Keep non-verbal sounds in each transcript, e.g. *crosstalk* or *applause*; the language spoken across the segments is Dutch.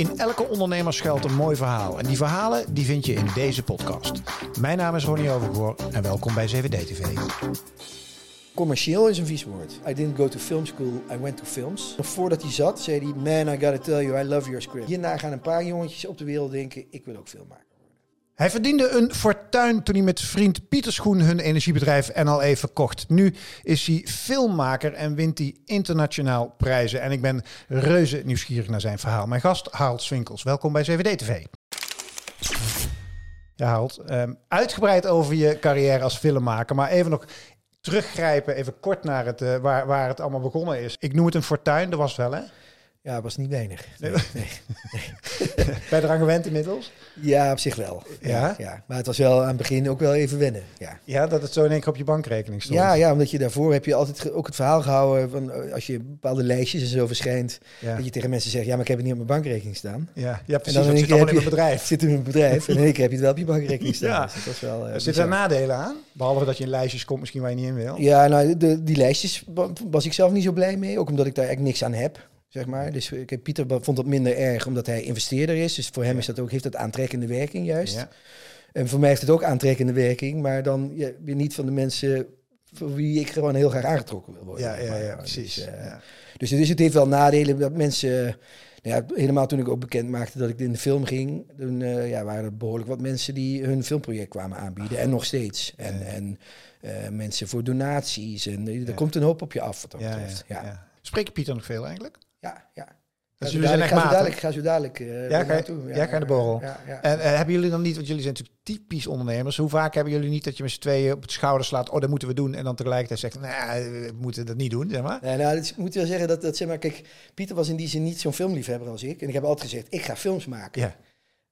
In elke ondernemer schuilt een mooi verhaal. En die verhalen die vind je in deze podcast. Mijn naam is Ronnie Overgoor en welkom bij 7D TV. Commercieel is een vies woord. I didn't go to film school, I went to films. Voordat hij zat, zei hij, man, I gotta tell you, I love your script. Hierna gaan een paar jongetjes op de wereld denken, ik wil ook film maken. Hij verdiende een fortuin toen hij met vriend Pieter Schoen hun energiebedrijf NLE verkocht. Nu is hij filmmaker en wint hij internationaal prijzen. En ik ben reuze nieuwsgierig naar zijn verhaal. Mijn gast Harold Swinkels, welkom bij 7D TV. Ja, um, uitgebreid over je carrière als filmmaker, maar even nog teruggrijpen, even kort naar het, uh, waar, waar het allemaal begonnen is. Ik noem het een fortuin, dat was wel hè? Ja, was niet weinig. Nee, nee, nee. *laughs* ben je eraan gewend inmiddels? Ja, op zich wel. Ja? ja? Maar het was wel aan het begin ook wel even wennen. Ja, ja dat het zo in één keer op je bankrekening stond. Ja, ja omdat je daarvoor heb je altijd ook het verhaal gehouden van eh, als je bepaalde lijstjes en zo verschijnt, ja. dat je tegen mensen zegt, ja, maar ik heb het niet op mijn bankrekening staan. Ja, ja precies. En dan zit allemaal in mijn bedrijf. *laughs* Zit in mijn bedrijf en in één keer heb je het wel op je bankrekening staan. ja. Dus dat wel, uh, Zitten er nadelen aan? Behalve dat je in lijstjes komt misschien waar je niet in wil? Ja, nou, de, die lijstjes was ik zelf niet zo blij mee. Ook omdat ik daar eigenlijk niks aan heb zeg maar. Dus ik, Pieter vond dat minder erg omdat hij investeerder is. Dus voor hem is dat ook, heeft dat aantrekkende werking juist. Ja. En voor mij heeft het ook aantrekkende werking, maar dan ja, weer niet van de mensen voor wie ik gewoon heel graag aangetrokken wil worden. Ja, ja, ja, precies. Dus, uh, dus, dus, het heeft wel nadelen dat mensen... Nou ja, helemaal toen ik ook bekend maakte dat ik in de film ging, toen uh, ja, waren er behoorlijk wat mensen die hun filmproject kwamen aanbieden. En nog steeds. En, en uh, mensen voor donaties. En er komt een hoop op je af wat dat betreft. Ja, Spreek je Pieter nog veel eigenlijk? Ja, ja. Dus jullie zijn echt ga, zo dadelijk, ga zo dadelijk uh, ja, ga je, ja, ja, ga de borrel. Ja, ja, en uh, hebben jullie dan niet, want jullie zijn natuurlijk typisch ondernemers. Hoe vaak hebben jullie niet dat je met z'n tweeën op het schouder slaat, oh, dat moeten we doen. En dan tegelijkertijd zegt, nou, we moeten dat niet doen, zeg maar. Nee, nou, ik moet wel zeggen dat, dat, zeg maar, kijk, Pieter was in die zin niet zo'n filmliefhebber als ik. En ik heb altijd gezegd, ik ga films maken. Ja.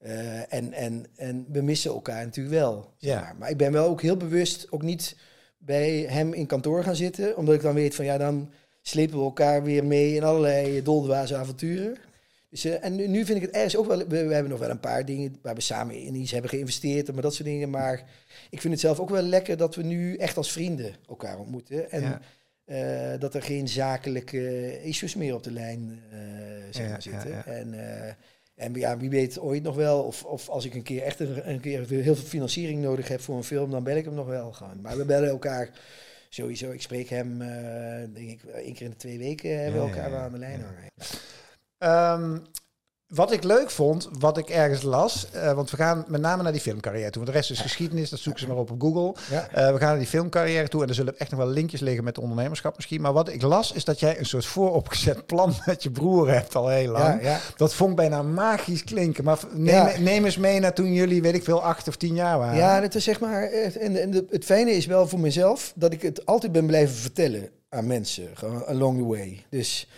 Uh, en, en, en we missen elkaar natuurlijk wel. Zeg ja. maar. maar ik ben wel ook heel bewust ook niet bij hem in kantoor gaan zitten. Omdat ik dan weet van, ja, dan slepen we elkaar weer mee in allerlei doldwaze avonturen. Dus, uh, en nu, vind ik het ergens ook wel. We, we, hebben nog wel een paar dingen waar we samen in iets hebben geïnvesteerd, maar dat soort dingen. Maar ik vind het zelf ook wel lekker dat we nu echt als vrienden elkaar ontmoeten. En ja. uh, dat er geen zakelijke issues meer op de lijn uh, zeg maar, zitten. Ja, en, en ja, wie weet ooit nog wel. Of, of als ik een keer echt een, een keer heel veel financiering nodig heb voor een film, dan bel ik hem nog wel gewoon. Maar we bellen elkaar sowieso, ik spreek hem, uh, denk ik, één keer in de twee weken hebben we elkaar wel aan de lijn hangen. Um, wat ik leuk vond, wat ik ergens las, uh, want we gaan met name naar die filmcarrière toe. Want de rest is geschiedenis, dat zoeken ze maar op op Google. Ja. Uh, we gaan naar die filmcarrière toe en er zullen echt nog wel linkjes liggen met ondernemerschap misschien. Maar wat ik las, is dat jij een soort vooropgezet plan *laughs* met je broer hebt al heel lang. Ja, ja. Dat vond ik bijna magisch klinken. Maar neem, neem, eens mee naar toen jullie, weet ik veel, acht of tien jaar waren. Ja, dat is zeg maar. En, het fijne is wel voor mezelf dat ik het altijd ben blijven vertellen aan mensen, gewoon along the way. Dus,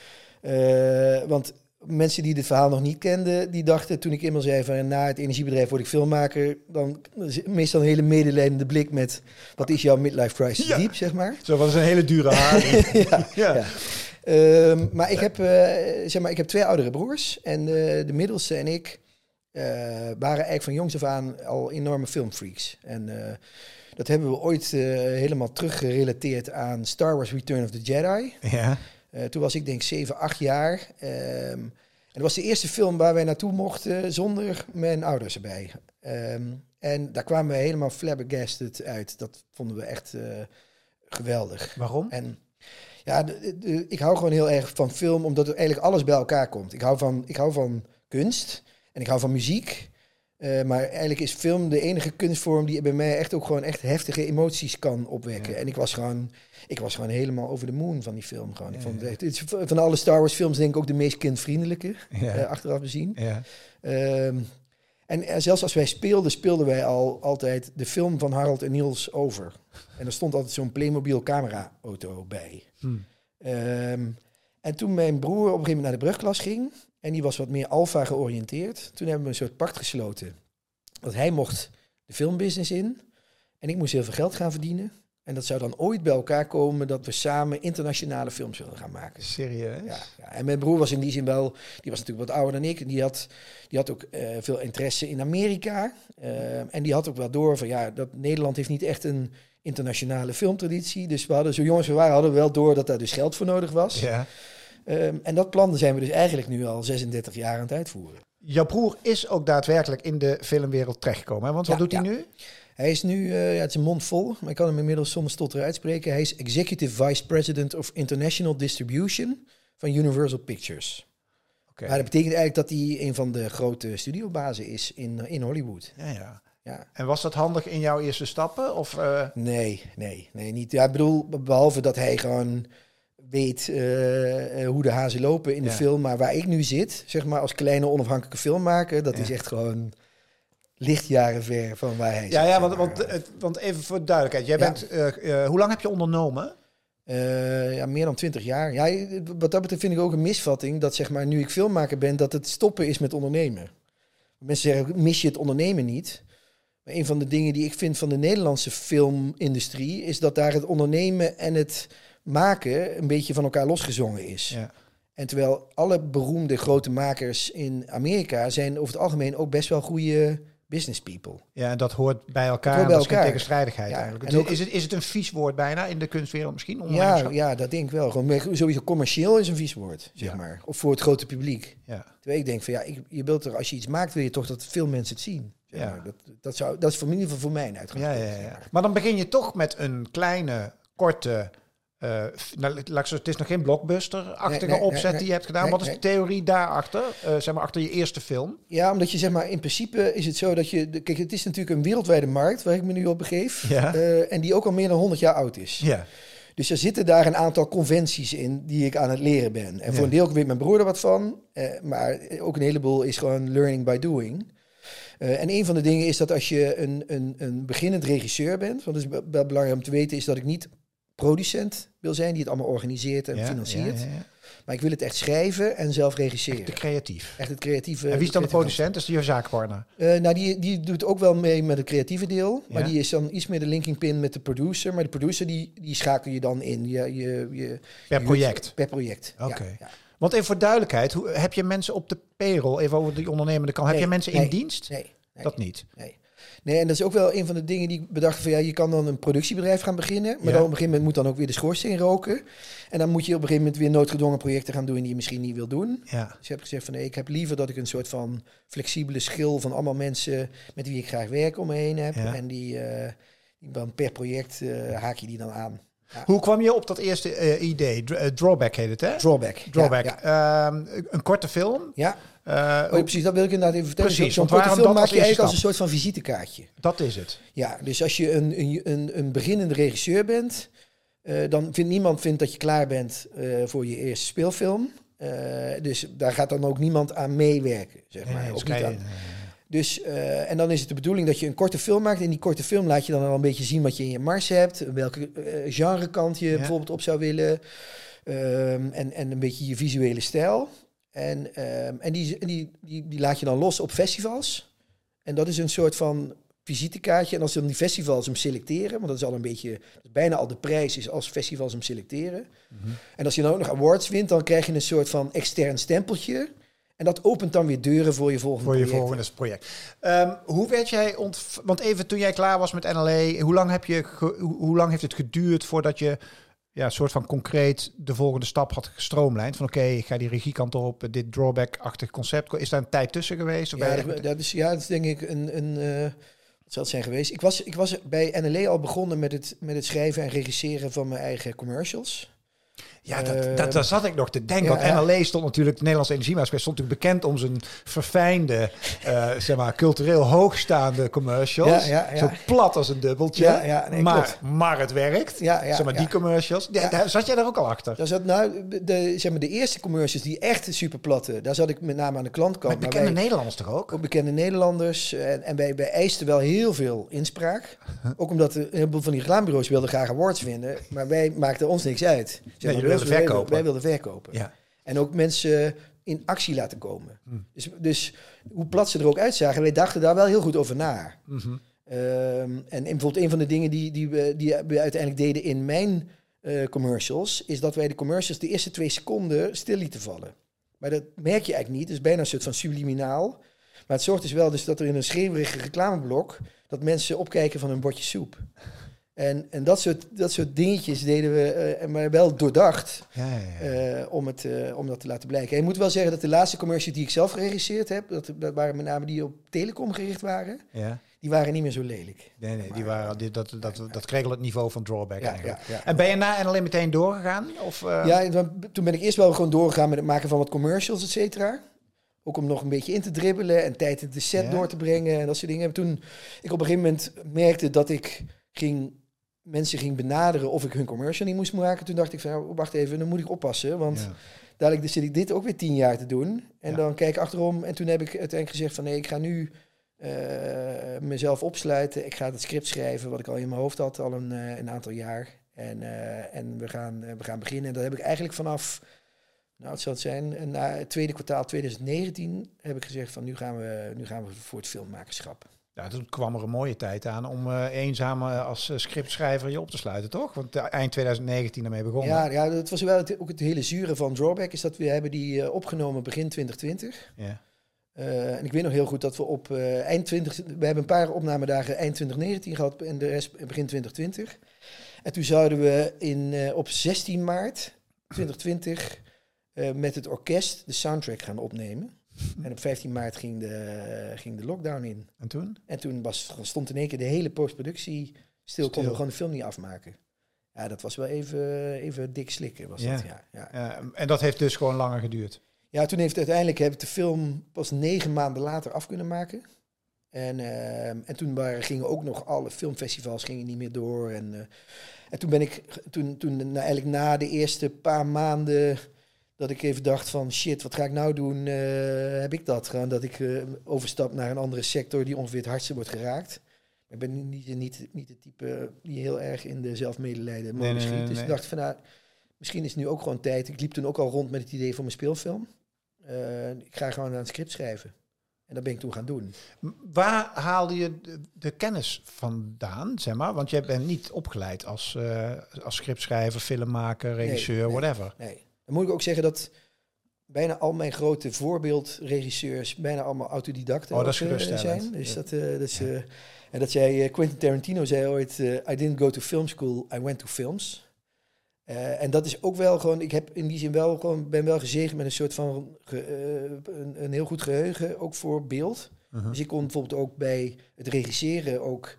uh, want mensen die dit verhaal nog niet kenden, die dachten toen ik eenmaal zei van na het energiebedrijf word ik filmmaker, dan meestal een hele medelijdende blik met wat is jouw midlife crisis ja. diep, zeg maar. Zo was een hele dure *laughs* haar. ja, ja. ja. Um, maar, ik heb, uh, zeg maar ik heb twee oudere broers en uh, de middelste en ik uh, waren eigenlijk van jongs af aan al enorme filmfreaks. En dat hebben we ooit helemaal teruggerelateerd aan Star Wars Return of the Jedi. Ja. Uh, toen was ik denk 7, 8 jaar. Um, en dat was de eerste film waar wij naartoe mochten zonder mijn ouders erbij. Um, en daar kwamen we helemaal flabbergasted uit. Dat vonden we echt uh, geweldig. Waarom? En ja, de, de, ik hou gewoon heel erg van film, omdat er eigenlijk alles bij elkaar komt. Ik hou van, ik hou van kunst en ik hou van muziek. Uh, maar eigenlijk is film de enige kunstvorm die bij mij echt ook gewoon echt heftige emoties kan opwekken. Ja. En ik was gewoon, ik was gewoon helemaal over de moon van die film. Gewoon. Ja, ik vond het, van alle Star Wars films denk ik ook de meest kindvriendelijke, uh, achteraf bezien. Um, en uh, zelfs als wij speelden, speelden wij al altijd de film van Harold en Niels over. En er stond altijd zo'n Playmobil camera-auto bij. Hmm. Um, en toen mijn broer op een gegeven moment naar de brugklas ging, en die was wat meer alfa georiënteerd. Toen hebben we een soort pact gesloten. Dat hij mocht de filmbusiness in. En ik moest heel veel geld gaan verdienen. En dat zou dan ooit bij elkaar komen dat we samen internationale films willen gaan maken. Serieus? Ja, ja. En mijn broer was in die zin wel, die was natuurlijk wat ouder dan ik. En die had, die had ook uh, veel interesse in Amerika. Uh, en die had ook wel door van ja, dat Nederland heeft niet echt een internationale filmtraditie. Dus we hadden, zo jongens we waren, hadden we wel door dat daar dus geld voor nodig was. Ja. Um, en dat plan zijn we dus eigenlijk nu al 36 jaar aan het uitvoeren. jouw broer is ook daadwerkelijk in de filmwereld terechtgekomen. Hè? Want wat Ja, doet hij ja. nu? Hij is nu, eh, ja, het is een mond vol, maar ik kan hem inmiddels soms tot eruit spreken. Hij is Executive Vice President of International Distribution van Universal Pictures. Oké. Maar dat betekent eigenlijk dat hij een van de grote studiobazen is in, in Hollywood. Ja, ja. Ja. En was dat handig in jouw eerste stappen? Of, eh, Nee, nee, nee, niet. Ja, ik bedoel, behalve dat hij gewoon weet eh, eh, hoe de hazen lopen in de Ja. film. Maar waar ik nu zit, zeg maar, als kleine onafhankelijke filmmaker, dat Ja. is echt gewoon lichtjaren ver van waar hij ja, zit. ja zeg want, want, het- want even voor de duidelijkheid. Jij Ja. bent, hoe lang heb je ondernomen? Ja, meer dan twintig jaar. Ja, wat dat betreft vind ik ook een misvatting dat zeg maar nu ik filmmaker ben, dat het stoppen is met ondernemen. Mensen zeggen, mis je het ondernemen niet? Een van de dingen die ik vind van de Nederlandse filmindustrie is dat daar het ondernemen en het maken een beetje van elkaar losgezongen is. Ja. En terwijl alle beroemde grote makers in Amerika zijn over het algemeen ook best wel goede business people. Ja, en dat hoort bij elkaar. hoort bij dat is tegenstrijdigheid Ja, eigenlijk. en ook- is, het, is het een vies woord bijna in de kunstwereld misschien? Ja, ja, dat denk ik wel. Gewoon sowieso commercieel is een vies woord, zeg Ja. maar. Of voor het grote publiek. ja. Terwijl ik denk van ja, ik, je wilt er, als je iets maakt, wil je toch dat veel mensen het zien. Zeg Ja. dat, dat, zou, dat is voor, in ieder geval voor mij een Ja, uitgangspunt. ja, zeg ja. maar. Dan begin je toch met een kleine, korte. f- laat ik zo- het is nog geen blockbuster-achtige Nee, nee, opzet nee, die je hebt gedaan. Wat is de theorie daarachter? Eh zeg maar achter je eerste film. Ja, omdat je zeg maar, in principe is het zo dat je... Kijk, het is natuurlijk een wereldwijde markt waar ik me nu op begeef. Ja. eh, en die ook al meer dan 100 jaar oud is. Ja. Dus er zitten daar een aantal conventies in die ik aan het leren ben. En voor Ja. een deel weet mijn broer er wat van. eh, maar ook een heleboel is gewoon learning by doing. Eh, en een van de dingen is dat als je een, een, een beginnend regisseur bent... want het is wel belangrijk om te weten... is dat ik niet producent wil zijn die het allemaal organiseert en Ja, financiert. ja, ja, ja. Maar ik wil het echt schrijven en zelf regisseren. Te creatief. Echt het creatieve... en wie is dan de producent? Dat is je zaakpartner. Eh, nou, die, die doet ook wel mee met het creatieve deel. Maar die is dan iets meer de linking pin met de producer. Maar de producer die, die schakel je dan in. Je, je, je, Per je- project. Per project, ja, Oké. ja. Want even voor duidelijkheid, hoe, heb je mensen op de payroll, even over die ondernemende kant, heb je mensen in nee, dienst? Nee, nee, Dat niet. nee. Nee, en dat is ook wel een van de dingen die ik bedacht van ja, je kan dan een productiebedrijf gaan beginnen, maar Ja. dan op een gegeven moment moet dan ook weer de schoorsteen roken. En dan moet je op een gegeven moment weer noodgedwongen projecten gaan doen die je misschien niet wil doen. Ja. Dus ik heb gezegd van nee, ik heb liever dat ik een soort van flexibele schil van allemaal mensen met wie ik graag werk om me heen heb. Ja. En die, eh, die dan per project eh, haak je die dan aan. Hoe kwam je op dat eerste eh, idee? Dr- eh, drawback heet het, hè? Drawback. Drawback. Ja, Ehm, een korte film. ja. Eh, Oh, ja, precies, dat wil ik inderdaad even vertellen. Precies, Zo'n korte film maak je eigenlijk als een soort van visitekaartje. Dat is het. Ja, dus als je een, een, een, een beginnende regisseur bent, dan vindt niemand vindt dat je klaar bent voor je eerste speelfilm. Dus daar gaat dan ook niemand aan meewerken, zeg maar. Nee, niet. Dus, eh, en dan is het de bedoeling dat je een korte film maakt. In die korte film laat je dan al een beetje zien wat je in je mars hebt. Welke eh, genrekant je Ja. bijvoorbeeld op zou willen. Ehm, en, en een beetje je visuele stijl. En, ehm, en die, en die, die, die laat je dan los op festivals. En dat is een soort van visitekaartje. En als dan die festivals hem selecteren, want dat is al een beetje, bijna al de prijs is als festivals hem selecteren. Mhm. En als je dan ook nog awards wint, dan krijg je een soort van extern stempeltje. En dat opent dan weer deuren voor je volgende Voor je volgende project. Ehm, hoe werd jij ontv... Want even toen jij klaar was met NLE, hoe lang, heb je ge- hoe, lang heeft het geduurd voordat je ja, soort van concreet de volgende stap had gestroomlijnd? Van oké, ik ga die regiekant op, dit drawback-achtig concept. Is daar een tijd tussen geweest? Of Ja, dat, is, ja, dat is denk ik een... een eh, wat zal het zijn geweest? Ik was, ik was bij NLE al begonnen met het, met het schrijven en regisseren van mijn eigen commercials. Ja, dat, dat, daar zat ik nog te denken. want ja. NLE stond natuurlijk, de Nederlandse Energiemaatschappij stond natuurlijk bekend om zijn verfijnde, eh, *laughs* zeg maar, cultureel hoogstaande commercials. Ja, ja. Zo plat als een dubbeltje. Nee, maar, klopt. maar het werkt. Ja, ja, zeg maar, die commercials. Daar- Zat jij daar ook al achter? Daar zat nou, de, zeg maar, de eerste commercials die echt super platte, daar zat ik met name aan de klantkant. Met maar bekende wij- Nederlanders toch ook? ook bekende Nederlanders. En, en wij, wij eisten wel heel veel inspraak. *laughs* Ook omdat een heleboel van die reclamebureaus wilden graag awards winnen. Maar wij maakten ons niks uit. Zeg maar, wilden verkopen. Wij wilden verkopen. Ja. En ook mensen in actie laten komen. Hm. Dus, dus hoe plat ze er ook uitzagen, wij dachten daar wel heel goed over na. Mhm. Ehm, en bijvoorbeeld een van de dingen die, die, we, die we uiteindelijk deden in mijn eh, commercials, is dat wij de commercials de eerste twee seconden stil lieten vallen. Maar dat merk je eigenlijk niet. Het is bijna een soort van subliminaal. Maar het zorgt dus wel dus dat er in een schreeuwerig reclameblok, dat mensen opkijken van een bordje soep. En, en dat, soort, dat soort dingetjes deden we, uh, maar wel doordacht, Ja, ja, ja. eh, om, het, eh, om dat te laten blijken. En ik moet wel zeggen dat de laatste commercials die ik zelf geregisseerd heb, dat, dat waren met name die op telecom gericht waren, ja. die waren niet meer zo lelijk. Nee, nee, die waren, dit, dat, dat, dat kreeg al het niveau van drawback eigenlijk. En ben je na en alleen meteen doorgegaan? Of, eh, Ja, toen ben ik eerst wel gewoon doorgegaan met het maken van wat commercials, et cetera. Ook om nog een beetje in te dribbelen en tijd in de set door te brengen en dat soort dingen. En toen ik op een gegeven moment merkte dat ik ging, mensen ging benaderen of ik hun commercial niet moest maken, toen dacht ik van, wacht even, dan moet ik oppassen. Want Ja. dadelijk zit ik dit ook weer tien jaar te doen. En Ja. dan kijk ik achterom en toen heb ik uiteindelijk gezegd van, nee, ik ga nu eh, mezelf opsluiten. Ik ga het script schrijven, wat ik al in mijn hoofd had, al een, eh, een aantal jaar. En, eh, en we, gaan, we gaan beginnen. En dat heb ik eigenlijk vanaf, nou het zal het zijn, na het tweede kwartaal 2019 heb ik gezegd van nu gaan we, nu gaan we voor het filmmakerschap. Ja, toen kwam er een mooie tijd aan om eh, eenzaam eh, als eh, scriptschrijver je op te sluiten, toch? Want eind 2019 ermee begonnen. Ja, ja, dat was wel het, ook het hele zure van Drawback, is dat we hebben die opgenomen begin 2020. Ja. En ik weet nog heel goed dat we op eind 20... We hebben een paar opnamedagen eind 2019 gehad en de rest begin 2020. En toen zouden we in, op 16 maart 2020 eh, met het orkest de soundtrack gaan opnemen. En op 15 maart ging de, ging de lockdown in. En toen? En toen was, stond in één keer de hele postproductie stil. Stil. Konden we gewoon de film niet afmaken. Ja, dat was wel even, even dik slikken. Was Ja. Dat, ja, ja. En dat heeft dus gewoon langer geduurd. Ja, toen heeft uiteindelijk heb ik de film pas negen maanden later af kunnen maken. En, ehm, en toen waren, gingen ook nog alle filmfestivals gingen niet meer door. En, eh, en toen ben ik, toen, toen na, eigenlijk na de eerste paar maanden dat ik even dacht van shit, wat ga ik nou doen, eh, heb ik dat gewoon. Dat ik eh, overstap naar een andere sector die ongeveer het hardste wordt geraakt. Ik ben niet, niet, niet het type die heel erg in de zelfmedelijden Nee, nee, schiet. nee, dus nee. ik dacht van nou, misschien is het nu ook gewoon tijd. Ik liep toen ook al rond met het idee voor mijn speelfilm. Eh, ik ga gewoon aan het script schrijven. En dat ben ik toen gaan doen. Waar haalde je de, de kennis vandaan, zeg maar? Want je bent niet opgeleid als, als scriptschrijver, filmmaker, regisseur, nee. whatever. Nee. Moet ik ook zeggen dat bijna al mijn grote voorbeeldregisseurs bijna allemaal autodidacten Oh, dat is ook, eh, zijn. Dus Ja. dat, eh, dus, eh, en dat zei eh, Quentin Tarantino zei ooit: I didn't go to film school, I went to films. En dat is ook wel gewoon, ik heb in die zin wel gewoon, ben wel gezegend met een soort van ge- een, een heel goed geheugen, ook voor beeld. Mhm. Dus ik kon bijvoorbeeld ook bij het regisseren ook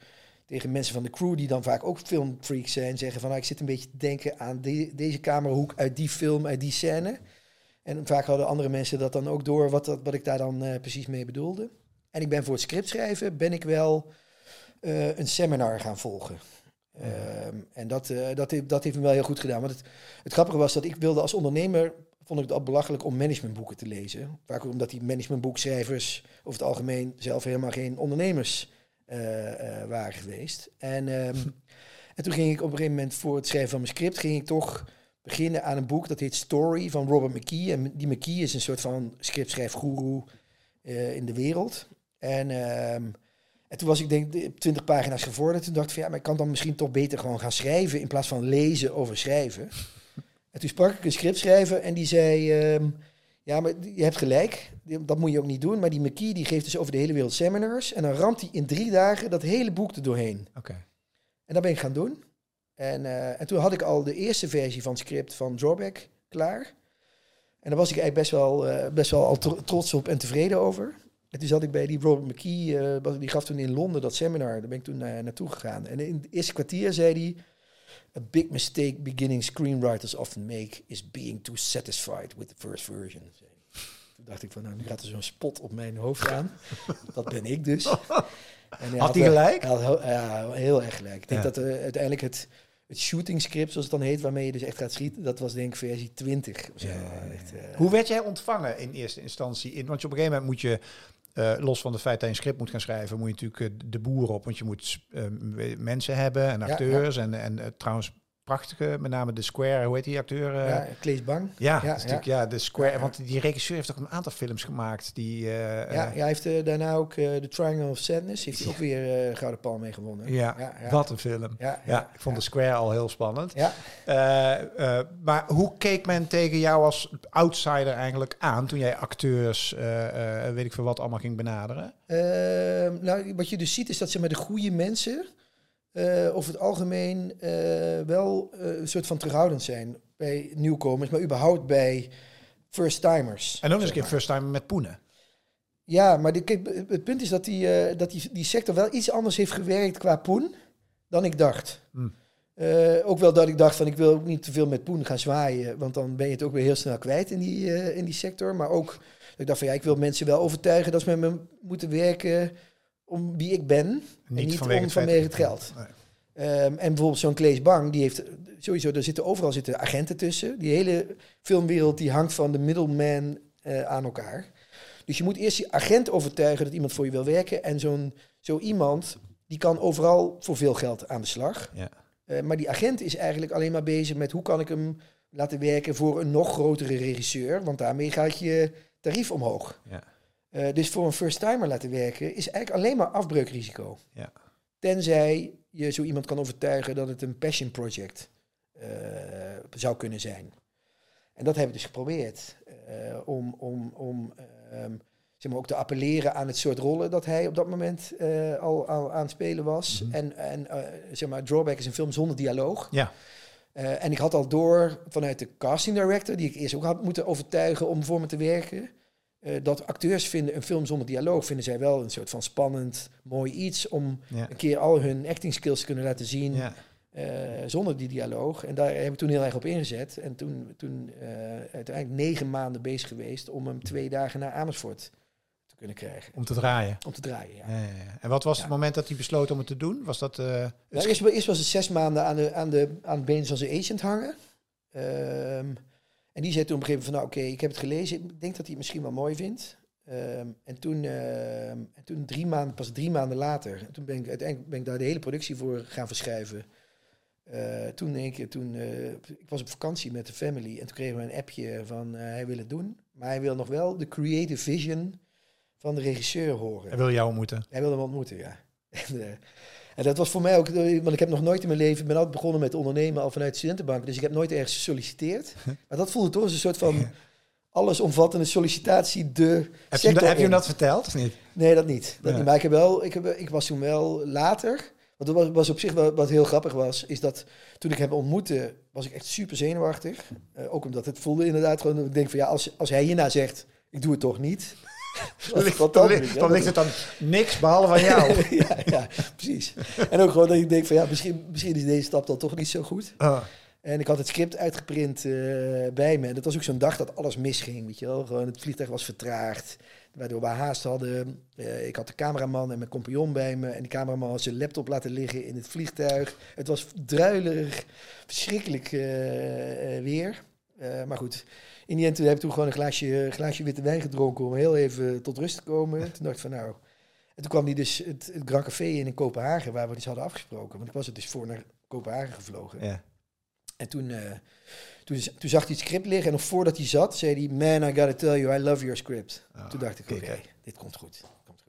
tegen mensen van de crew die dan vaak ook filmfreaks zijn zeggen van nou, ik zit een beetje te denken aan de- deze camerahoek uit die film, uit die scène. En vaak hadden andere mensen dat dan ook door wat, wat ik daar dan eh, precies mee bedoelde. En ik ben voor het script schrijven ben ik wel eh, een seminar gaan volgen. Ehm, en dat, eh, dat, heeft, dat heeft me wel heel goed gedaan. Want het, het grappige was dat ik wilde als ondernemer, vond ik het al belachelijk om managementboeken te lezen. Vaak ook omdat die managementboekschrijvers over het algemeen zelf helemaal geen ondernemers waren geweest. En, ehm, *laughs* en toen ging ik op een gegeven moment voor het schrijven van mijn script, ging ik toch beginnen aan een boek dat heet Story van Robert McKee. En die McKee is een soort van scriptschrijfgoeroe eh in de wereld. En, ehm, en toen was ik denk ik 20 pagina's gevorderd. Toen dacht ik van ja, maar ik kan dan misschien toch beter gewoon gaan schrijven in plaats van lezen over schrijven. *laughs* En toen sprak ik een scriptschrijver en die zei, ehm, ja, maar je hebt gelijk, dat moet je ook niet doen. Maar die McKee die geeft dus over de hele wereld seminars en dan ramt hij in drie dagen dat hele boek er doorheen. Oké. En dat ben ik gaan doen. En, eh, en toen had ik al de eerste versie van het script van Drawback klaar. En daar was ik eigenlijk best wel, eh, best wel al tro- trots op en tevreden over. En toen zat ik bij die Robert McKee, eh, die gaf toen in Londen dat seminar. Daar ben ik toen naar naartoe gegaan. En in het eerste kwartier zei hij... A big mistake beginning screenwriters often make is being too satisfied with the first version. Toen dacht ik van, nou, nu gaat er zo'n spot op mijn hoofd aan. *laughs* dat ben ik dus. En Had hij gelijk? hij had heel, ja, heel erg gelijk. Ik denk Ja. dat eh, uiteindelijk het, het shooting script, zoals het dan heet, waarmee je dus echt gaat schieten, dat was denk ik versie 20. of zo. Ja. Echt, eh, Hoe werd jij ontvangen in eerste instantie? In, want je op een gegeven moment moet je, eh, los van het feit dat je een script moet gaan schrijven, moet je natuurlijk eh, de boer op. Want je moet m- mensen hebben en Ja, acteurs. En, en trouwens, prachtige, met name de Square, hoe heet die acteur? eh? ja, Bang. Ja, Ja, natuurlijk, ja, de Square. Ja. Want die regisseur heeft ook een aantal films gemaakt die. eh, Ja, eh, ja, hij heeft daarna ook The Triangle of Sadness, heeft hij ook weer eh Gouden Palm mee gewonnen. ja, ja, ja. wat een film. Ja, Ja, ik vond de Square al heel spannend. Ja, maar hoe keek men tegen jou als outsider eigenlijk aan toen jij acteurs, weet ik veel wat, allemaal ging benaderen? Ehm, nou, wat je dus ziet is dat ze met de goede mensen over het algemeen wel een soort van terughoudend zijn bij nieuwkomers, maar überhaupt bij first-timers. En ook eens een keer first-timer met poenen. Ja, maar die, het punt is dat, die, dat die, die sector wel iets anders heeft gewerkt qua poen dan ik dacht. Hmm. ook wel dat ik dacht van ik wil ook niet te veel met poen gaan zwaaien, want dan ben je het ook weer heel snel kwijt in die, in die sector. Maar ook ik dacht van ja, ik wil mensen wel overtuigen dat ze met me moeten werken om wie ik ben. Niet, en niet vanwege, om, vanwege het geld. Ehm, en bijvoorbeeld zo'n Klees Bang, die heeft sowieso, er zitten overal zitten agenten tussen. Die hele filmwereld die hangt van de middleman uh, aan elkaar. Dus je moet eerst die agent overtuigen dat iemand voor je wil werken. En zo'n zo iemand, die kan overal voor veel geld aan de slag. Ja. Uh, maar die agent is eigenlijk alleen maar bezig met hoe kan ik hem laten werken voor een nog grotere regisseur. Want daarmee gaat je tarief omhoog. Ja. Uh, dus voor een first-timer laten werken is eigenlijk alleen maar afbreukrisico. Ja. Tenzij je zo iemand kan overtuigen dat het een passion project uh, zou kunnen zijn. En dat hebben we dus geprobeerd. Uh, om om, om um, zeg maar ook te appelleren aan het soort rollen dat hij op dat moment al, al, aan het spelen was. Mm -hmm. En, en zeg maar, Drawback is een film zonder dialoog. Ja. En ik had al door vanuit de casting director, die ik eerst ook had moeten overtuigen om voor me te werken, uh, dat acteurs vinden een film zonder dialoog, vinden zij wel een soort van spannend, mooi iets om een keer al hun acting skills te kunnen laten zien ja. uh, zonder die dialoog. En daar heb ik toen heel erg op ingezet. En toen, toen uiteindelijk negen maanden bezig geweest om hem twee dagen naar Amersfoort kunnen krijgen. Om te draaien? Om te draaien, ja. ja. En wat was het moment dat hij besloot om het te doen? Was dat... Uh, nou, eerst, eerst, was het zes maanden aan, de, aan, de, aan het been van zijn agent hangen. Um, en die zei toen op een gegeven moment van, nou oké, okay, ik heb het gelezen. Ik denk dat hij het misschien wel mooi vindt. Um, en, toen, uh, en toen drie maanden, pas drie maanden later, toen ben ik uiteindelijk ben ik daar de hele productie voor gaan verschuiven. Uh, toen, een keer, toen uh, ik was op vakantie met de family en toen kregen we een appje van hij wil het doen. Maar hij wil nog wel de creative vision van de regisseur horen. Hij wil jou ontmoeten? Hij wilde hem ontmoeten, ja. *laughs* en, en, dat was voor mij ook, want ik heb nog nooit in mijn leven, ik ben altijd begonnen met ondernemen al vanuit de studentenbank, dus ik heb nooit ergens gesolliciteerd. *laughs* maar dat voelde toch als een soort van allesomvattende sollicitatie de heb je, heb je hem dat verteld of niet? Nee, dat niet. Dat niet. Maar ik, heb wel, ik, heb, ik was toen wel later, want dat was, was op zich wat, wat, heel grappig was, is dat toen ik hem ontmoette, was ik echt super zenuwachtig. Uh, ook omdat het voelde inderdaad gewoon, ik denk van ja, als, als hij hierna zegt, ik doe het toch niet, ligt, dan, dan ligt het dan niks behalve aan jou. *laughs* ja, ja, precies. En ook gewoon dat ik denk van ja, misschien, misschien is deze stap dan toch niet zo goed. Ah. En ik had het script uitgeprint uh, bij me. En dat was ook zo'n dag dat alles misging, weet je wel. Gewoon het vliegtuig was vertraagd. Waardoor we haast hadden. Uh, ik had de cameraman en mijn compagnon bij me. En die cameraman had zijn laptop laten liggen in het vliegtuig. Het was druilerig, verschrikkelijk uh, weer. maar goed, in die end heb ik toen gewoon een glaasje, glaasje witte wijn gedronken om heel even tot rust te komen. *laughs* Toen dacht ik van nou... En toen kwam hij dus het, het Grand Café in in Kopenhagen, waar we dus hadden afgesproken. Want ik was er dus voor naar Kopenhagen gevlogen. Ja. En toen, uh, toen, toen, zag hij het script liggen en nog voordat hij zat, zei hij... Man, I gotta tell you, I love your script. Oh, toen dacht ik, oké, dit komt goed.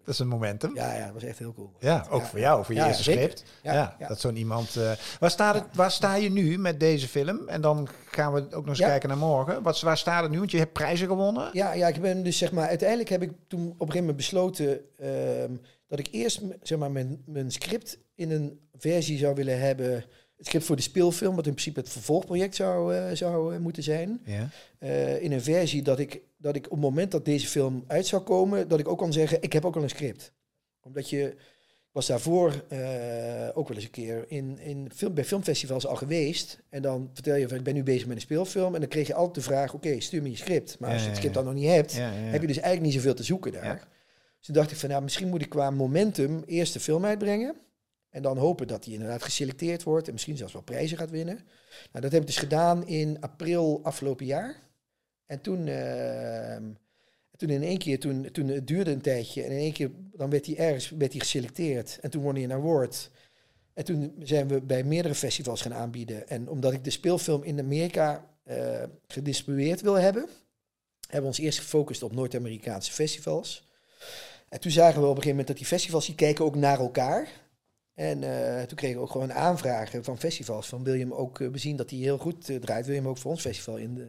Dat is een momentum. Ja, ja, dat was echt heel cool. Ja, ook voor jou, voor je eerste script. Ja, dat zo'n iemand... Uh, waar, staat het, waar sta je nu met deze film? En dan gaan we ook nog eens kijken naar morgen. Wat, waar staat het nu? Want je hebt prijzen gewonnen. Ja, ja, ik ben dus zeg maar... Uiteindelijk heb ik toen op een gegeven moment besloten... Um, dat ik eerst zeg maar, mijn, mijn script in een versie zou willen hebben het script voor de speelfilm, wat in principe het vervolgproject zou, uh, zou uh, moeten zijn. Ja. Uh, in een versie dat ik, dat ik op het moment dat deze film uit zou komen, dat ik ook kan zeggen, ik heb ook al een script. Omdat je, ik was daarvoor ook wel eens een keer in, in film, bij filmfestivals al geweest. En dan vertel je van, ik ben nu bezig met een speelfilm. En dan kreeg je altijd de vraag, oké, stuur me je script. Maar als je het script dan nog niet hebt, heb je dus eigenlijk niet zoveel te zoeken daar. Dus toen dacht ik van, nou, misschien moet ik qua momentum eerst de film uitbrengen. En dan hopen dat hij inderdaad geselecteerd wordt en misschien zelfs wel prijzen gaat winnen. Nou, dat heb ik dus gedaan in april afgelopen jaar. En toen, uh, toen in één keer, toen, toen het duurde een tijdje en in één keer dan werd hij ergens werd hij geselecteerd. En toen won hij een award. En toen zijn we bij meerdere festivals gaan aanbieden. En omdat ik de speelfilm in Amerika uh, gedistribueerd wil hebben, hebben we ons eerst gefocust op Noord-Amerikaanse festivals. En toen zagen we op een gegeven moment dat die festivals die kijken ook naar elkaar. En uh, toen kregen we ook gewoon aanvragen van festivals. Van wil je hem ook uh, bezien dat hij heel goed uh, draait? Wil je hem ook voor ons festival in de,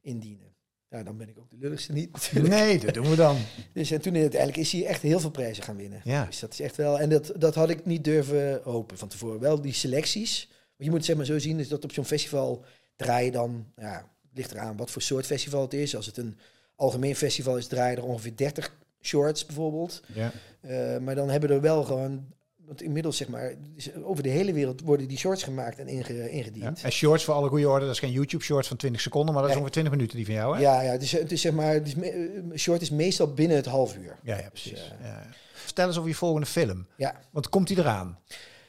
indienen? Ja, dan ben ik ook de lulligste niet. Nee, dat doen we dan. *laughs* Dus en toen uiteindelijk is hij echt heel veel prijzen gaan winnen. Ja. Dus dat is echt wel. En dat, dat had ik niet durven hopen van tevoren. Wel die selecties. Want je moet het zeg maar zo zien, is dat op zo'n festival draai je dan. Ja, het ligt eraan wat voor soort festival het is. Als het een algemeen festival is, draai je er ongeveer 30 shorts bijvoorbeeld. Ja. Eh, maar dan hebben er wel gewoon. Want inmiddels zeg maar, over de hele wereld worden die shorts gemaakt en inge, Ja. ingediend. En shorts voor alle goede orde, dat is geen YouTube shorts van 20 seconden, maar dat is ongeveer 20 minuten die van jou, hè? Ja, ja, het is, het is zeg maar, het is me- eh, short is meestal binnen het half uur. ja, ja, precies. Dus, eh, ja. Vertel eens over je volgende film. Ja. Want komt die eraan?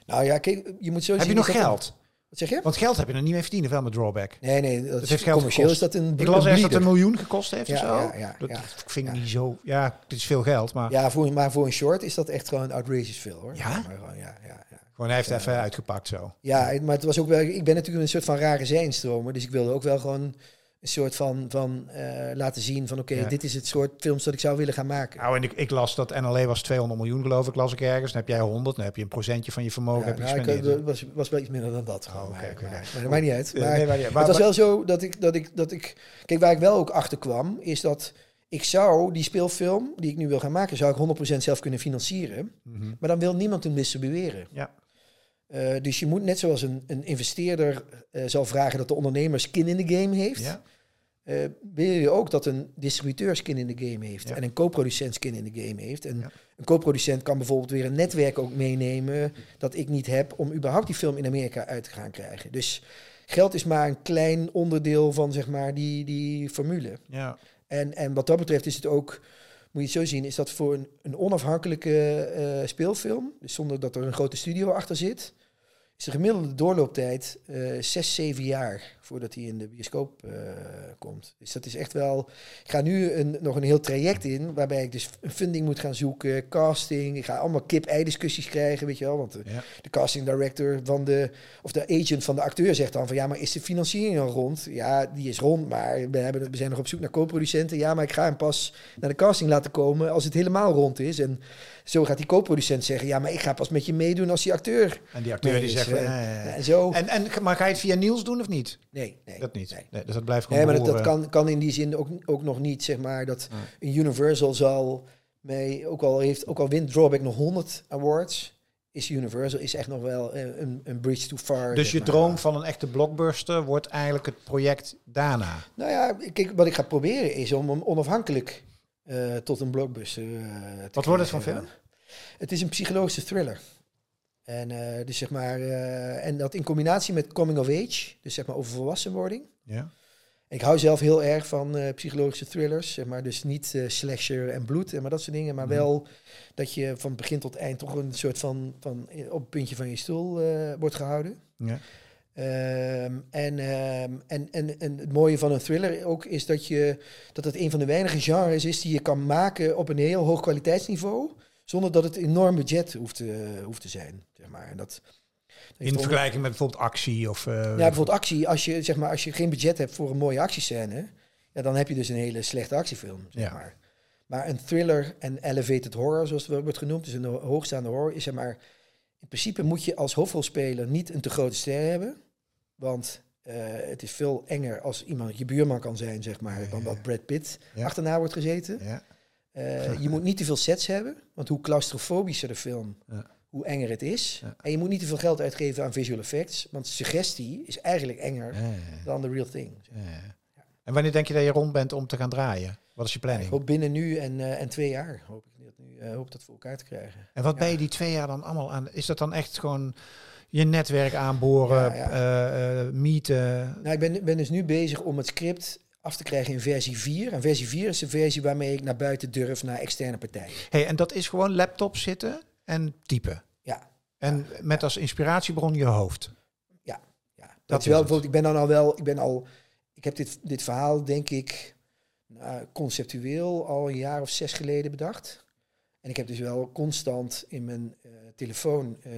Nou ja, kijk, je moet zo Heb zien. je nog geld? Wat zeg je? Want geld heb je er niet mee verdiend, wel met drawback. Nee, nee, dat, Dat is heeft geld commercieel gekost. is dat een Ik las ergens dat een miljoen gekost heeft Ja, of zo. ja, ja, dat ja. vind ik niet zo... Ja, het is veel geld, maar Ja, voor, maar voor een short is dat echt gewoon outrageous veel hoor. Ja? Maar gewoon, ja, ja, ja. gewoon hij heeft even uitgepakt zo. ja, maar het was ook wel. Ik ben natuurlijk een soort van rare zijnstromer, dus ik wilde ook wel gewoon een soort van, van eh, laten zien van oké, Ja. dit is het soort films dat ik zou willen gaan maken. Nou, en ik, ik las dat NLE was 200 miljoen, geloof ik, las ik ergens. Dan heb jij 100, dan heb je een procentje van je vermogen Ja, heb je nou, ik, eh, was, was wel iets minder dan dat. Oh, maar, oké, maar, oké. maar dat maakt niet uit. Maar, nee, maar ja, maar- het was wel zo dat ik, dat, ik, dat ik... Kijk, waar ik wel ook achter kwam, is dat ik zou die speelfilm, die ik nu wil gaan maken, zou ik 100% zelf kunnen financieren. Mhm. Maar dan wil niemand hem distribueren. Ja. Eh, dus je moet net zoals een, een investeerder eh, zal vragen dat de ondernemer skin in de game heeft, Ja? eh, wil je ook dat een distributeur skin in de game heeft Ja. en een co-producent skin in de game heeft. En Ja. een co-producent kan bijvoorbeeld weer een netwerk ook meenemen dat ik niet heb om überhaupt die film in Amerika uit te gaan krijgen. Dus geld is maar een klein onderdeel van zeg maar die, die formule. Ja. En, en wat dat betreft is het ook, moet je het zo zien, is dat voor een, een onafhankelijke speelfilm, dus zonder dat er een grote studio achter zit, is de gemiddelde doorlooptijd eh zes, zeven jaar voordat hij in de bioscoop eh, komt. Dus dat is echt wel. Ik ga nu een, nog een heel traject in, waarbij ik dus een funding moet gaan zoeken, casting. Ik ga allemaal kip-ei discussies krijgen, weet je wel. Want de, Ja. de casting director van de, of de agent van de acteur zegt dan van ja, maar is de financiering al rond? Ja, die is rond, maar we, hebben, we zijn nog op zoek naar co-producenten. Ja, maar ik ga hem pas naar de casting laten komen als het helemaal rond is. En zo gaat die co-producent zeggen, ja, maar ik ga pas met je meedoen als die acteur. En die acteur die dus, zegt... En zo. En, en, maar ga je het via Niels doen of niet? nee, nee. Dat niet. Nee. Nee, dus dat blijft gewoon Nee, maar dat, kan, kan in die zin ook, ook nog niet, zeg maar, dat een Universal zal mee, ook al heeft, ook al wint Drawback nog 100 awards, is Universal is echt nog wel eh, een, een bridge too far. Dus je maar. droom van een echte blockbuster wordt eigenlijk het project daarna. Nou ja, kijk, wat ik ga proberen is om hem onafhankelijk eh, tot een blockbuster eh, te Wat wordt het van film? Het is een psychologische thriller. En, eh, dus zeg maar, eh, en dat in combinatie met coming of age, dus zeg maar over volwassenwording. Ja. Ik hou zelf heel erg van eh, psychologische thrillers, zeg maar, dus niet slasher en bloed en maar dat soort dingen, maar wel dat je van begin tot eind toch een soort van, van op het puntje van je stoel wordt gehouden. ja. Ehm, en, ehm, en, en, en het mooie van een thriller ook is dat, je, dat het een van de weinige genres is die je kan maken op een heel hoog kwaliteitsniveau, zonder dat het enorm budget hoeft te, hoeft te zijn. Zeg maar. En dat, In vergelijking met bijvoorbeeld actie of... eh, ja, bijvoorbeeld actie. Als je, zeg maar, als je geen budget hebt voor een mooie actiescène, ja, dan heb je dus een hele slechte actiefilm. Zeg Ja. maar. maar een thriller en elevated horror, zoals het wordt genoemd, dus een ho- hoogstaande horror, is zeg maar. In principe moet je als hoofdrolspeler niet een te grote ster hebben. Want eh, het is veel enger als iemand je buurman kan zijn, zeg maar, dan dat Brad Pitt achterna wordt gezeten. Ja. Eh, *laughs* je moet niet te veel sets hebben, want hoe claustrofobischer de film, Ja. hoe enger het is. Ja. En je moet niet te veel geld uitgeven aan visual effects, want suggestie is eigenlijk enger Ja, dan de real thing. ja. En wanneer denk je dat je rond bent om te gaan draaien? Wat is je Ik planning? hoop binnen nu en, eh, en twee jaar hoop ik dat, nu, eh, hoop dat voor elkaar te krijgen. En wat ben je die twee jaar dan allemaal aan? Is dat dan echt gewoon je netwerk aanboren, meeten? Nou, ik ben, ben dus nu bezig om het script af te krijgen in versie 4. En versie 4 is de versie waarmee ik naar buiten durf naar externe partijen. Hey, en dat is gewoon laptop zitten en typen. Ja, En met als inspiratiebron je hoofd. ja. Dat, Dat is wel bijvoorbeeld, ik ben dan al wel, ik ben al, ik heb dit, dit verhaal denk ik nou, conceptueel al een jaar of zes geleden bedacht. En ik heb dus wel constant in mijn eh, telefoon eh,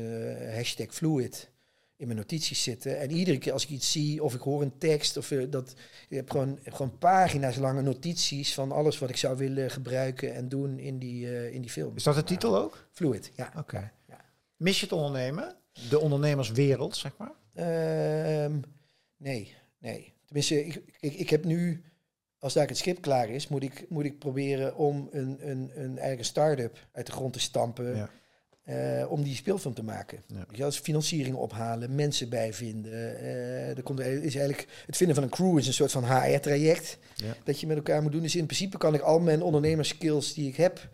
hashtag fluid in mijn notities zitten. En iedere keer als ik iets zie of ik hoor een tekst of eh, dat, ik heb gewoon, gewoon pagina's lange notities van alles wat ik zou willen gebruiken en doen in die, eh, in die film. Is dat de titel ook? Fluid, ja. Oké. Ja. Mis je het ondernemen? De ondernemerswereld, zeg maar? Ehm, nee, nee. Tenminste, ik, ik, ik heb nu als daar het schip klaar is, moet ik, moet ik proberen om een, een, een, een start-up uit de grond te stampen. Ja. Eh, om die speelfilm te maken. Ja. Je wel, dus financiering ophalen, mensen bijvinden. eh er komt, is eigenlijk, het vinden van een crew is een soort van HR-traject Ja. dat je met elkaar moet doen. Dus in principe kan ik al mijn ondernemerskills die ik heb,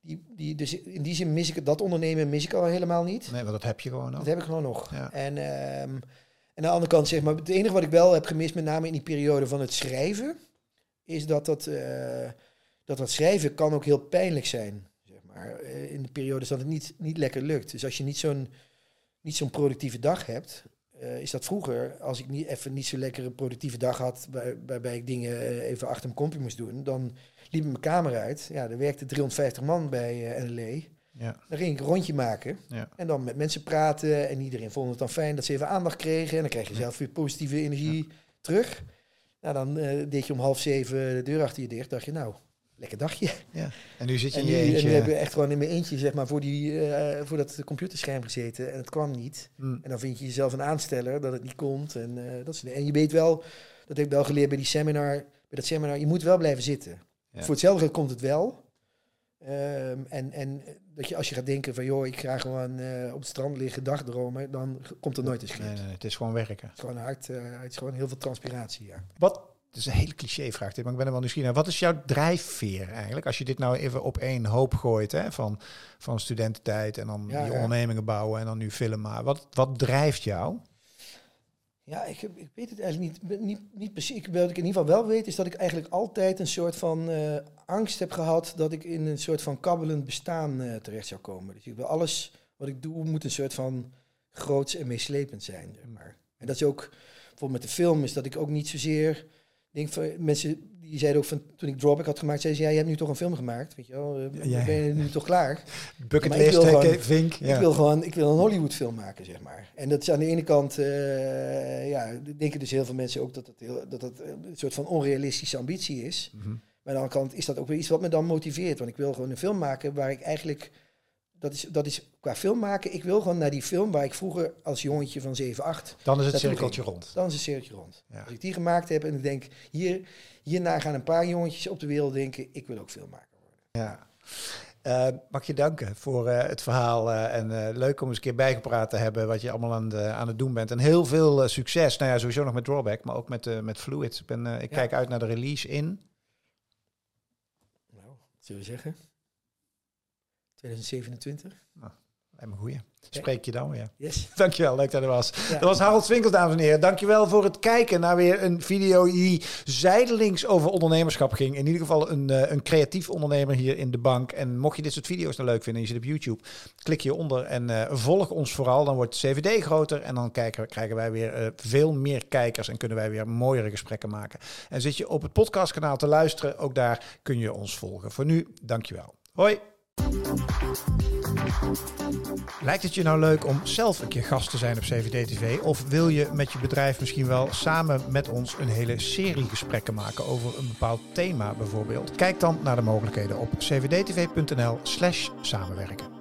die, die, dus in die zin mis ik dat ondernemen mis ik al helemaal niet. Nee, want dat heb je gewoon al. Dat heb ik gewoon nog. Ja. En ehm, aan de andere kant, zeg maar, het enige wat ik wel heb gemist, met name in die periode van het schrijven, is dat dat, eh, dat, dat schrijven kan ook heel pijnlijk zijn. Maar, eh, in de periodes dat het niet, niet lekker lukt. Dus als je niet zo'n niet zo'n productieve dag hebt, eh, is dat vroeger, als ik niet even niet zo lekker een productieve dag had, waar- waarbij ik dingen eh, even achter mijn kompje moest doen, dan liep ik mijn kamer uit. Ja, er werkte 350 man bij NLE. Ja. Dan ging ik een rondje maken. Ja. En dan met mensen praten. En iedereen vond het dan fijn dat ze even aandacht kregen. En dan krijg je zelf weer positieve energie terug. Nou, dan deed je om half zeven de deur achter je dicht. dacht je, nou, lekker dagje. ja. En nu zit je En in nu, je en eentje. nu heb je echt gewoon in mijn eentje, zeg maar, voor, die, eh, voor dat computerscherm gezeten. En het kwam niet. Hm. En dan vind je jezelf een aansteller dat het niet komt. En, eh, dat soort en je weet wel, dat heb ik wel geleerd bij die seminar. Bij dat seminar, je moet wel blijven zitten. Ja. Voor hetzelfde komt het wel. Ehm, en en dat je als je gaat denken van joh, ik ga gewoon eh, op het strand liggen, dagdromen, dan komt er nooit een script. Nee, nee, het is gewoon werken. Het is gewoon hard, het is gewoon heel veel transpiratie, ja. Wat, het is een hele cliché vraag dit, maar ik ben er wel nieuwsgierig naar. Wat is jouw drijfveer eigenlijk? Als je dit nou even op één hoop gooit, hè, van, van studententijd en dan Ja, die ondernemingen bouwen en dan nu filmen. Maar wat, wat drijft jou? Ja, ik, ik weet het eigenlijk niet, niet, niet precies. Ik, wat ik in ieder geval wel weet, is dat ik eigenlijk altijd een soort van eh, angst heb gehad dat ik in een soort van kabbelend bestaan eh, terecht zou komen. Dus ik wil alles wat ik doe, moet een soort van groots en meeslepend zijn. Zeg maar. En dat is ook, bijvoorbeeld met de film, is dat ik ook niet zozeer denk van mensen die zeiden ook van toen ik Drawback had gemaakt, zeiden ze ja, je hebt nu toch een film gemaakt, weet je wel, eh, Ja. ben je nu toch klaar? Bucketlist, wil hè, gewoon- Vink. Ja. Ik wil gewoon ik wil een Hollywood film maken, zeg maar. En dat is aan de ene kant, eh, ja, denken dus heel veel mensen ook dat heel, dat het een soort van onrealistische ambitie is. Mhm. Maar aan de andere kant is dat ook weer iets wat me dan motiveert. Want ik wil gewoon een film maken waar ik eigenlijk, dat is, dat is qua film maken, ik wil gewoon naar die film waar ik vroeger als jongetje van 7, 8, Dan is het cirkeltje rond. dan is een cirkeltje rond. Ja. Als ik die gemaakt heb en ik denk, hier, hierna gaan een paar jongetjes op de wereld denken, ik wil ook film maken. Ja. Eh, mag je danken voor eh, het verhaal. eh, en leuk om eens een keer bijgepraat te hebben wat je allemaal aan, de, aan het doen bent. En heel veel succes. Nou ja, sowieso nog met Drawback, maar ook met, met Fluid. Ik, ben, ik Ja. kijk uit naar de release in. Nou, wat zullen we zeggen? 2027? Lijkt me goeie. Spreek je dan weer. Yes. *laughs* Dankjewel, leuk dat er was. Ja. Dat was Harold Swinkels, dames en heren. Dankjewel voor het kijken naar weer een video die zijdelings over ondernemerschap ging. In ieder geval een, eh, een creatief ondernemer hier in de bank. En mocht je dit soort video's nou leuk vinden en je zit op YouTube, klik hieronder en eh, volg ons vooral. Dan wordt CVD groter en dan kijken, krijgen wij weer eh, veel meer kijkers en kunnen wij weer mooiere gesprekken maken. En zit je op het podcastkanaal te luisteren, ook daar kun je ons volgen. Voor nu, dankjewel. Hoi! Lijkt het je nou leuk om zelf een keer gast te zijn op CVD TV? Of wil je met je bedrijf misschien wel samen met ons een hele serie gesprekken maken over een bepaald thema bijvoorbeeld? Kijk dan naar de mogelijkheden op cvdtv.nl slash samenwerken.